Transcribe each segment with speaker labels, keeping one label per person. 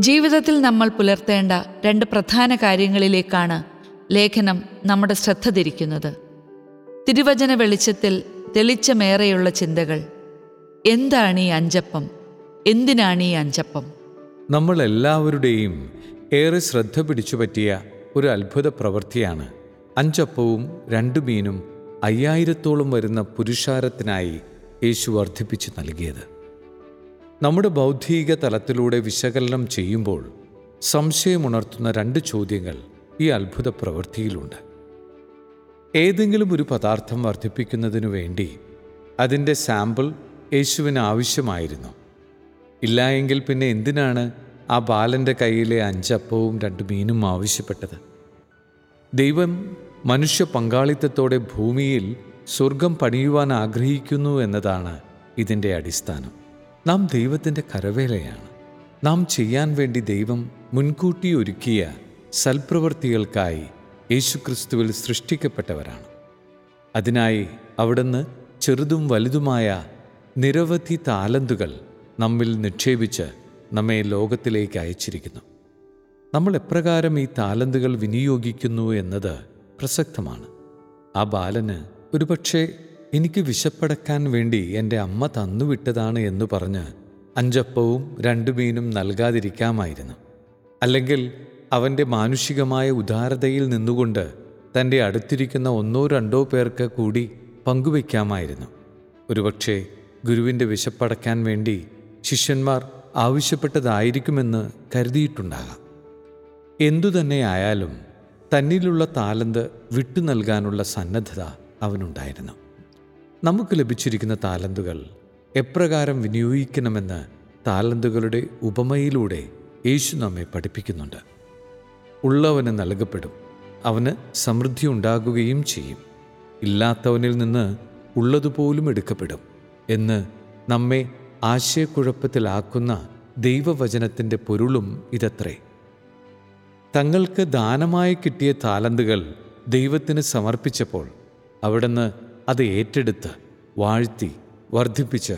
Speaker 1: ജീവിതത്തിൽ നമ്മൾ പുലർത്തേണ്ട രണ്ട് പ്രധാന കാര്യങ്ങളിലേക്കാണ് ലേഖനം നമ്മുടെ ശ്രദ്ധ തിരിക്കുന്നത്. തിരുവചന വെളിച്ചത്തിൽ തെളിച്ചമേറെയുള്ള ചിന്തകൾ. എന്താണ് ഈ അഞ്ചപ്പം? എന്തിനാണ് ഈ അഞ്ചപ്പം?
Speaker 2: നമ്മൾ എല്ലാവരുടെയും ഏറെ ശ്രദ്ധ പിടിച്ചു പറ്റിയ ഒരു അത്ഭുത പ്രവൃത്തിയാണ്. അഞ്ചപ്പവും രണ്ടു മീനും അയ്യായിരത്തോളം വരുന്ന പുരുഷാരത്തിനായി യേശു വർദ്ധിപ്പിച്ചു നൽകിയത്. നമ്മുടെ ബൗദ്ധിക തലത്തിലൂടെ വിശകലനം ചെയ്യുമ്പോൾ സംശയമുണർത്തുന്ന രണ്ട് ചോദ്യങ്ങൾ ഈ അത്ഭുത പ്രവൃത്തിയിലുണ്ട്. ഏതെങ്കിലും ഒരു പദാർത്ഥം വർദ്ധിപ്പിക്കുന്നതിനു വേണ്ടി അതിന്റെ സാമ്പിൾ യേശുവിന് ആവശ്യമായിരുന്നു. ഇല്ലായെങ്കിൽ പിന്നെ എന്തിനാണ് ആ ബാലന്റെ കയ്യിലെ അഞ്ചപ്പവും രണ്ട് മീനും ആവശ്യപ്പെട്ടത്? ദൈവം മനുഷ്യ പങ്കാളിത്തത്തോടെ ഭൂമിയിൽ സ്വർഗം പണിയുവാൻ ആഗ്രഹിക്കുന്നു എന്നതാണ് ഇതിന്റെ അടിസ്ഥാനം. നാം ദൈവത്തിന്റെ കരവേലയാണ്. നാം ചെയ്യാൻ വേണ്ടി ദൈവം മുൻകൂട്ടി ഒരുക്കിയ സൽപ്രവൃത്തികൾക്കായി യേശുക്രിസ്തുവിൽ സൃഷ്ടിക്കപ്പെട്ടവരാണ്. അതിനായി അവിടുന്ന് ചെറുതും വലുതുമായ നിരവധി താലന്തുകൾ നമ്മിൽ നിക്ഷേപിച്ച് നമ്മെ ലോകത്തിലേക്ക് അയച്ചിരിക്കുന്നു. നമ്മൾ എപ്രകാരം ഈ താലന്തുകൾ വിനിയോഗിക്കുന്നു എന്നത് പ്രസക്തമാണ്. ആ ബാലന് ഒരുപക്ഷെ എനിക്ക് വിശപ്പടക്കാൻ വേണ്ടി എന്റെ അമ്മ തന്നുവിട്ടതാണ് എന്ന് പറഞ്ഞ് അഞ്ചപ്പവും രണ്ടു മീനും നൽകാതിരിക്കാമായിരുന്നു. അല്ലെങ്കിൽ അവന്റെ മാനുഷികമായ ഉദാരതയിൽ നിന്നുകൊണ്ട് തന്റെ അടുത്തിരിക്കുന്ന ഒന്നോ രണ്ടോ പേർക്ക് കൂടി പങ്കുവയ്ക്കാമായിരുന്നു. ഒരുപക്ഷെ ഗുരുവിന്റെ വിശപ്പടക്കാൻ വേണ്ടി ശിഷ്യന്മാർ ആവശ്യപ്പെട്ടതായിരിക്കുമെന്ന് കരുതിയിട്ടുണ്ടാകാം. എന്തുതന്നെ ആയാലും തന്നിലുള്ള താലന്ത് വിട്ടു നൽകാനുള്ള സന്നദ്ധത അവനുണ്ടായിരുന്നു. നമുക്ക് ലഭിച്ചിരിക്കുന്ന താലന്തുകൾ എപ്രകാരം വിനിയോഗിക്കണമെന്ന് താലന്തുകളുടെ ഉപമയിലൂടെ യേശു നമ്മെ പഠിപ്പിക്കുന്നുണ്ട്. ഉള്ളവന് നൽകപ്പെടും അവന് സമൃദ്ധി ഉണ്ടാകുകയും ചെയ്യും. ഇല്ലാത്തവനിൽ നിന്ന് ഉള്ളതുപോലും എടുക്കപ്പെടും എന്ന് നമ്മെ ആശയക്കുഴപ്പത്തിലാക്കുന്ന ദൈവവചനത്തിന്റെ പൊരുളും ഇതത്രേ. തങ്ങൾക്ക് ദാനമായി കിട്ടിയ താലന്തുകൾ ദൈവത്തിന് സമർപ്പിച്ചപ്പോൾ അവിടുന്ന് അത് ഏറ്റെടുത്ത് വാഴ്ത്തി വർദ്ധിപ്പിച്ച്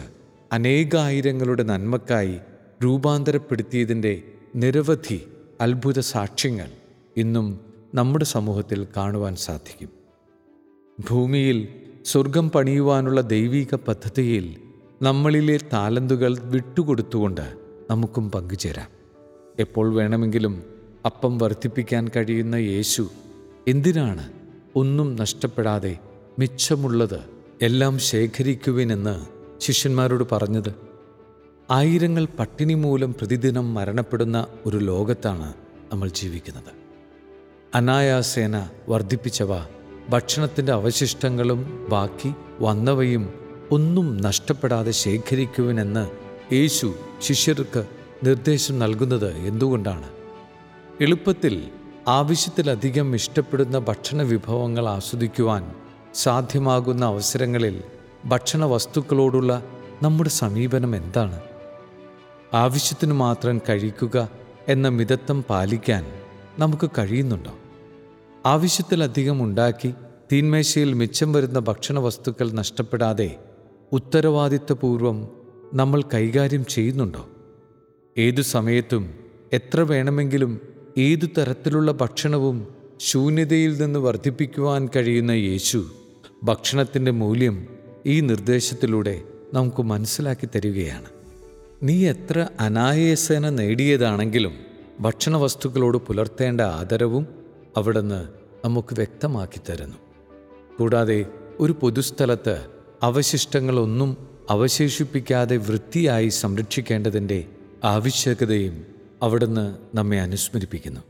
Speaker 2: അനേകായിരങ്ങളുടെ നന്മക്കായി രൂപാന്തരപ്പെടുത്തിയതിന്റെ നിരവധി അത്ഭുത സാക്ഷ്യങ്ങൾ ഇന്നും നമ്മുടെ സമൂഹത്തിൽ കാണുവാൻ സാധിക്കും. ഭൂമിയിൽ സ്വർഗം പണിയുവാനുള്ള ദൈവിക പദ്ധതിയിൽ നമ്മളിലെ താലന്തുകൾ വിട്ടുകൊടുത്തുകൊണ്ട് നമുക്കും പങ്കുചേരാം. എപ്പോൾ വേണമെങ്കിലും അപ്പം വർദ്ധിപ്പിക്കാൻ കഴിയുന്ന യേശു എന്തിനാണ് ഒന്നും നഷ്ടപ്പെടാതെ മിച്ചമുള്ളത് എല്ലാം ശേഖരിക്കുവിനെന്ന് ശിഷ്യന്മാരോട് പറഞ്ഞത് ആയിരങ്ങൾ പട്ടിണി മൂലം പ്രതിദിനം മരണപ്പെടുന്ന ഒരു ലോകത്താണ് നമ്മൾ ജീവിക്കുന്നത്. അനായാസേന വർദ്ധിപ്പിച്ചവ ഭക്ഷണത്തിന്റെ അവശിഷ്ടങ്ങളും ബാക്കി വന്നവയും ഒന്നും നഷ്ടപ്പെടാതെ ശേഖരിക്കുവിനെന്ന് യേശു ശിഷ്യർക്ക് നിർദ്ദേശം നൽകുന്നത് എന്തുകൊണ്ടാണ്? എളുപ്പത്തിൽ ആവശ്യത്തിലധികം ഇഷ്ടപ്പെടുന്ന ഭക്ഷണ വിഭവങ്ങൾ ആസ്വദിക്കുവാൻ സാധ്യമാകുന്ന അവസരങ്ങളിൽ ഭക്ഷണ വസ്തുക്കളോടുള്ള നമ്മുടെ സമീപനം എന്താണ്? ആവശ്യത്തിന് മാത്രം കഴിക്കുക എന്ന മിതത്വം പാലിക്കാൻ നമുക്ക് കഴിയുന്നുണ്ടോ? ആവശ്യത്തിലധികം ഉണ്ടാക്കി തീന്മേശയിൽ മിച്ചം വരുന്ന ഭക്ഷണ വസ്തുക്കൾ നഷ്ടപ്പെടാതെ ഉത്തരവാദിത്വപൂർവം നമ്മൾ കൈകാര്യം ചെയ്യുന്നുണ്ടോ? ഏതു സമയത്തും എത്ര വേണമെങ്കിലും ഏതു തരത്തിലുള്ള ഭക്ഷണവും ശൂന്യതയിൽ നിന്ന് വർദ്ധിപ്പിക്കുവാൻ കഴിയുന്ന യേശു ഭക്ഷണത്തിന്റെ മൂല്യം ഈ നിർദ്ദേശത്തിലൂടെ നമുക്ക് മനസ്സിലാക്കി തരികയാണ്. നീ എത്ര അനായാസേന നേടിയതാണെങ്കിലും ഭക്ഷണ വസ്തുക്കളോട് പുലർത്തേണ്ട ആദരവും അവിടുന്ന് നമുക്ക് വ്യക്തമാക്കി തരുന്നു. കൂടാതെ ഒരു പൊതുസ്ഥലത്ത് അവശിഷ്ടങ്ങളൊന്നും അവശേഷിപ്പിക്കാതെ വൃത്തിയായി സംരക്ഷിക്കേണ്ടതിന്റെ ആവശ്യകതയും അവിടുന്ന് നമ്മെ അനുസ്മരിപ്പിക്കുന്നു.